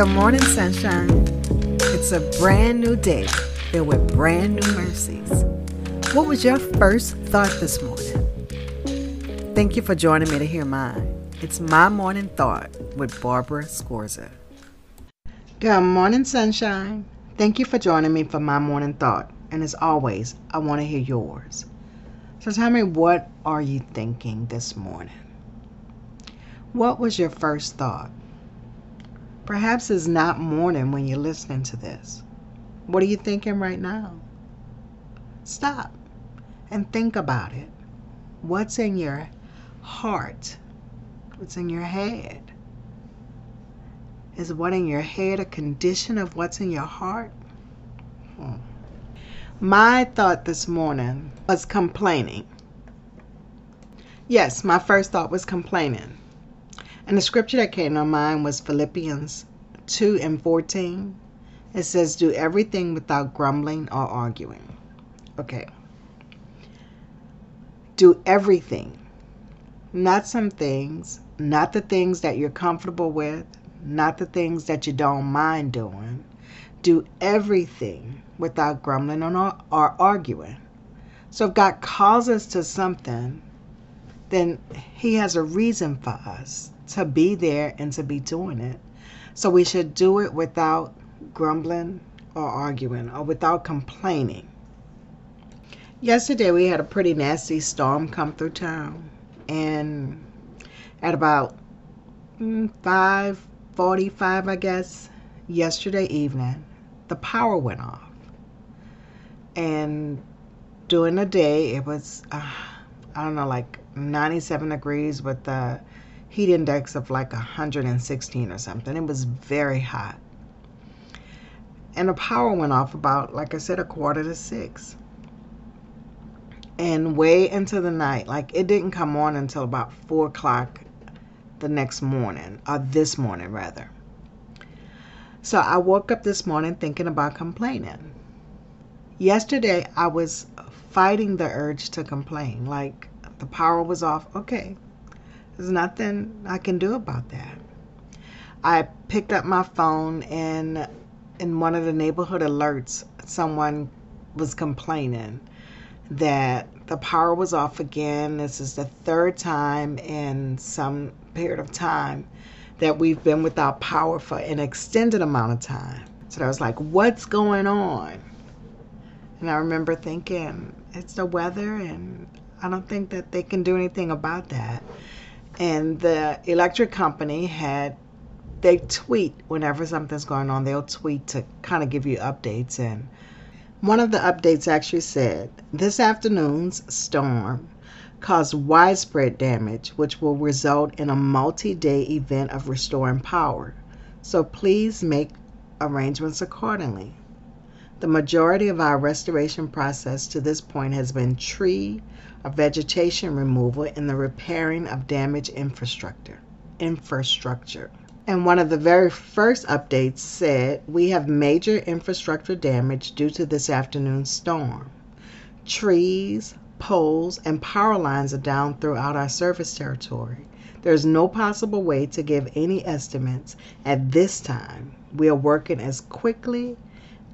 Good morning, sunshine. It's a brand new day filled with brand new mercies. What was your first thought this morning? Thank you for joining me to hear mine. It's my morning thought with Barbara Scorza. Good morning, sunshine. Thank you for joining me for my morning thought. And as always, I want to hear yours. So tell me, what are you thinking this morning? What was your first thought? Perhaps it's not morning when you're listening to this. What are you thinking right now? Stop and think about it. What's in your heart? What's in your head? Is what in your head a condition of what's in your heart? Hmm. My thought this morning was complaining. Yes, my first thought was complaining. And the scripture that came to mind was Philippians 2 and 14. It says, Do everything without grumbling or arguing. Okay. Do everything. Not some things, not the things that you're comfortable with, not the things that you don't mind doing. Do everything without grumbling or, or arguing. So if God calls us to something, then He has a reason for us to be there and to be doing it. So we should do it without grumbling or arguing or without complaining. Yesterday we had a pretty nasty storm come through town and at about 5:45 mm, I guess yesterday evening the power went off. And during the day it was uh, I don't know like 97 degrees with the heat index of like 116 or something. It was very hot. And the power went off about, like I said, a quarter to six. And way into the night, like it didn't come on until about four o'clock the next morning, or this morning rather. So I woke up this morning thinking about complaining. Yesterday I was fighting the urge to complain. Like the power was off. Okay, there's nothing I can do about that. I picked up my phone and in one of the neighborhood alerts, someone was complaining that the power was off again. This is the third time in some period of time that we've been without power for an extended amount of time. So I was like, what's going on? And I remember thinking, it's the weather, and I don't think that they can do anything about that. And the electric company had they tweet whenever something's going on they'll tweet to kind of give you updates and one of the updates actually said this afternoon's storm caused widespread damage which will result in a multi-day event of restoring power. So please make arrangements accordingly the majority of our restoration process to this point has been tree or vegetation removal and the repairing of damaged infrastructure. Infrastructure. And one of the very first updates said we have major infrastructure damage due to this afternoon's storm. Trees, poles, and power lines are down throughout our service territory. There is no possible way to give any estimates at this time. We are working as quickly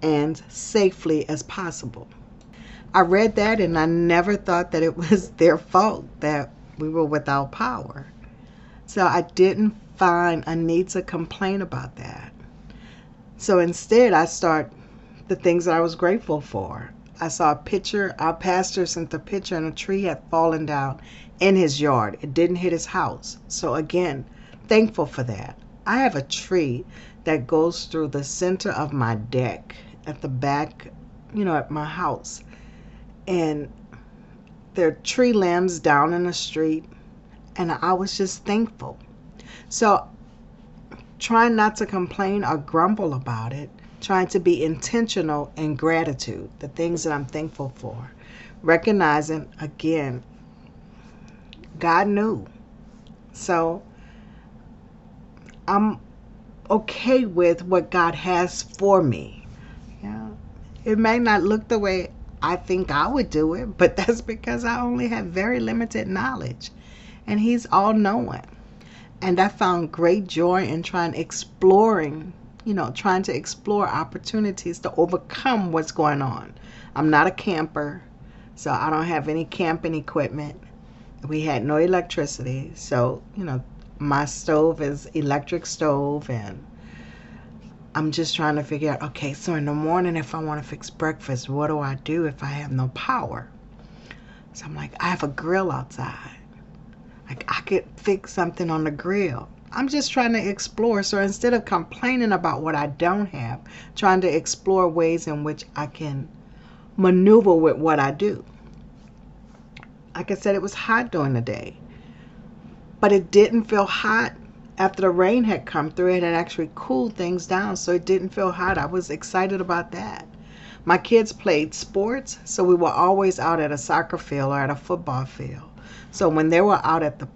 and safely as possible. I read that and I never thought that it was their fault that we were without power. So I didn't find a need to complain about that. So instead, I start the things that I was grateful for. I saw a picture, our pastor sent a picture, and a tree had fallen down in his yard. It didn't hit his house. So again, thankful for that. I have a tree that goes through the center of my deck at the back, you know, at my house. And there are tree limbs down in the street. And I was just thankful. So trying not to complain or grumble about it, trying to be intentional in gratitude, the things that I'm thankful for. Recognizing, again, God knew. So I'm okay with what God has for me. It may not look the way I think I would do it, but that's because I only have very limited knowledge. And He's all knowing. And I found great joy in trying exploring you know, trying to explore opportunities to overcome what's going on. I'm not a camper, so I don't have any camping equipment. We had no electricity, so, you know, my stove is electric stove and I'm just trying to figure out okay, so in the morning, if I want to fix breakfast, what do I do if I have no power? So I'm like, I have a grill outside. Like, I could fix something on the grill. I'm just trying to explore. So instead of complaining about what I don't have, trying to explore ways in which I can maneuver with what I do. Like I said, it was hot during the day, but it didn't feel hot after the rain had come through, it had actually cooled things down, so it didn't feel hot. I was excited about that. My kids played sports, so we were always out at a soccer field or at a football field. So when they were out at the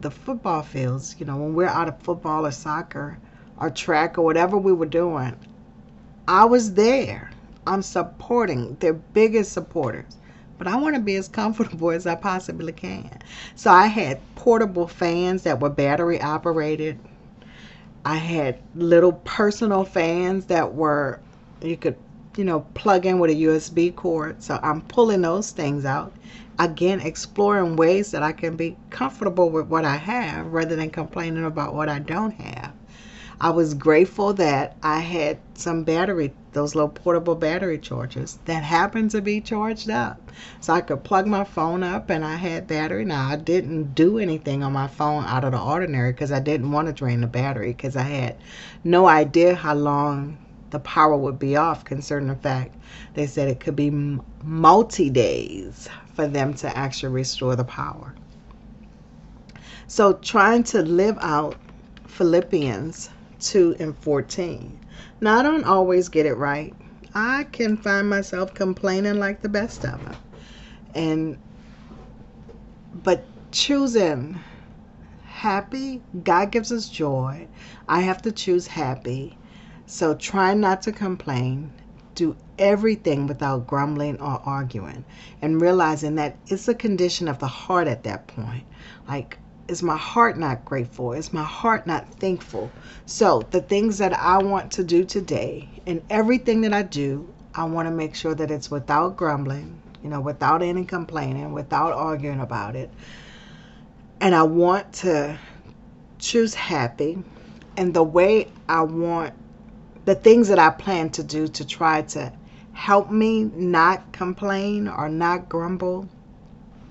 the football fields, you know, when we're out of football or soccer or track or whatever we were doing, I was there. I'm supporting. Their biggest supporters but I want to be as comfortable as I possibly can. So I had portable fans that were battery operated. I had little personal fans that were, you could, you know, plug in with a USB cord. So I'm pulling those things out. Again, exploring ways that I can be comfortable with what I have rather than complaining about what I don't have. I was grateful that I had some battery, those little portable battery chargers that happened to be charged up. So I could plug my phone up and I had battery. Now, I didn't do anything on my phone out of the ordinary because I didn't want to drain the battery because I had no idea how long the power would be off, concerning the fact they said it could be multi days for them to actually restore the power. So, trying to live out Philippians 2 and 14. Now, I don't always get it right. I can find myself complaining like the best of them. And, but choosing happy, God gives us joy. I have to choose happy. So try not to complain. Do everything without grumbling or arguing and realizing that it's a condition of the heart at that point. Like, is my heart not grateful? Is my heart not thankful? So, the things that I want to do today and everything that I do, I want to make sure that it's without grumbling, you know, without any complaining, without arguing about it. And I want to choose happy. And the way I want the things that I plan to do to try to help me not complain or not grumble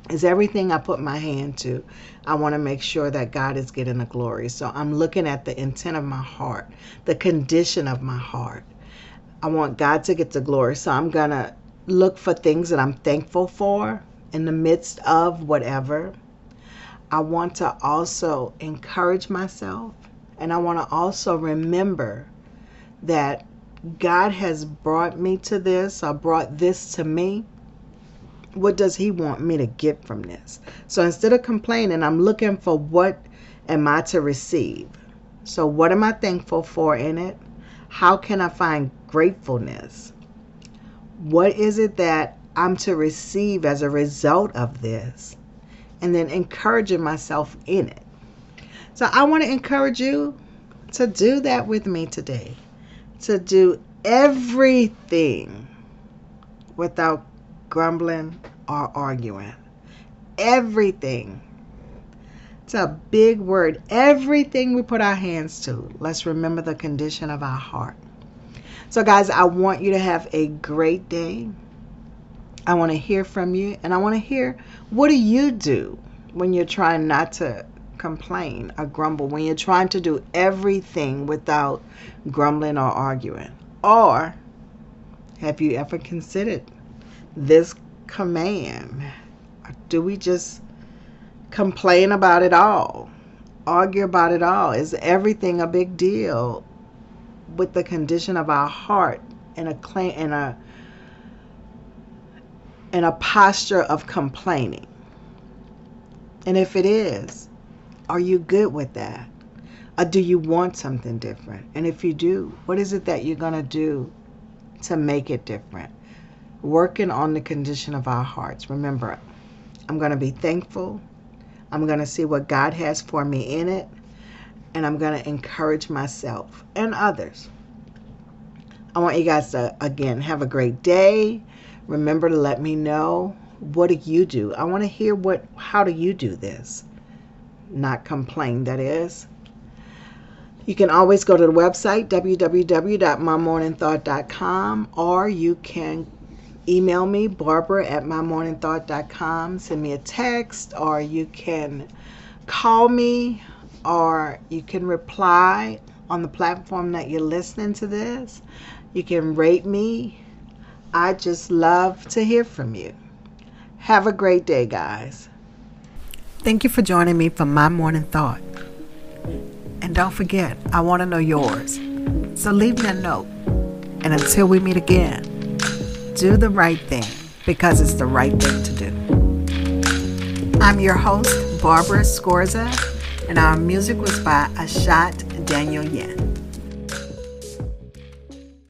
is everything I put my hand to. I want to make sure that God is getting the glory. So I'm looking at the intent of my heart, the condition of my heart. I want God to get the glory. So I'm going to look for things that I'm thankful for in the midst of whatever. I want to also encourage myself. And I want to also remember that God has brought me to this or brought this to me what does he want me to get from this? So instead of complaining, I'm looking for what am I to receive? So what am I thankful for in it? How can I find gratefulness? What is it that I'm to receive as a result of this? And then encouraging myself in it. So I want to encourage you to do that with me today. To do everything without grumbling, or arguing. Everything. It's a big word. Everything we put our hands to, let's remember the condition of our heart. So, guys, I want you to have a great day. I want to hear from you, and I want to hear what do you do when you're trying not to complain or grumble, when you're trying to do everything without grumbling or arguing? Or have you ever considered this command? Do we just complain about it all? Argue about it all? Is everything a big deal with the condition of our heart in a claim in a in a posture of complaining? And if it is, are you good with that? Or do you want something different? And if you do, what is it that you're going to do to make it different? Working on the condition of our hearts. Remember, I'm going to be thankful. I'm going to see what God has for me in it. And I'm going to encourage myself and others I want you guys to, again, have a great day. Remember to let me know what do you do? I want to hear what, how do you do this? Not complain, that is. You can always go to the website, www.mymorningthought.com, or you can email me, Barbara at mymorningthought.com. Send me a text, or you can call me, or you can reply on the platform that you're listening to this. You can rate me. I just love to hear from you. Have a great day, guys. Thank you for joining me for My Morning Thought. And don't forget, I want to know yours. So leave me a note. And until we meet again, do the right thing because it's the right thing to do. I'm your host, Barbara Scorza, and our music was by Ashot Danielyan.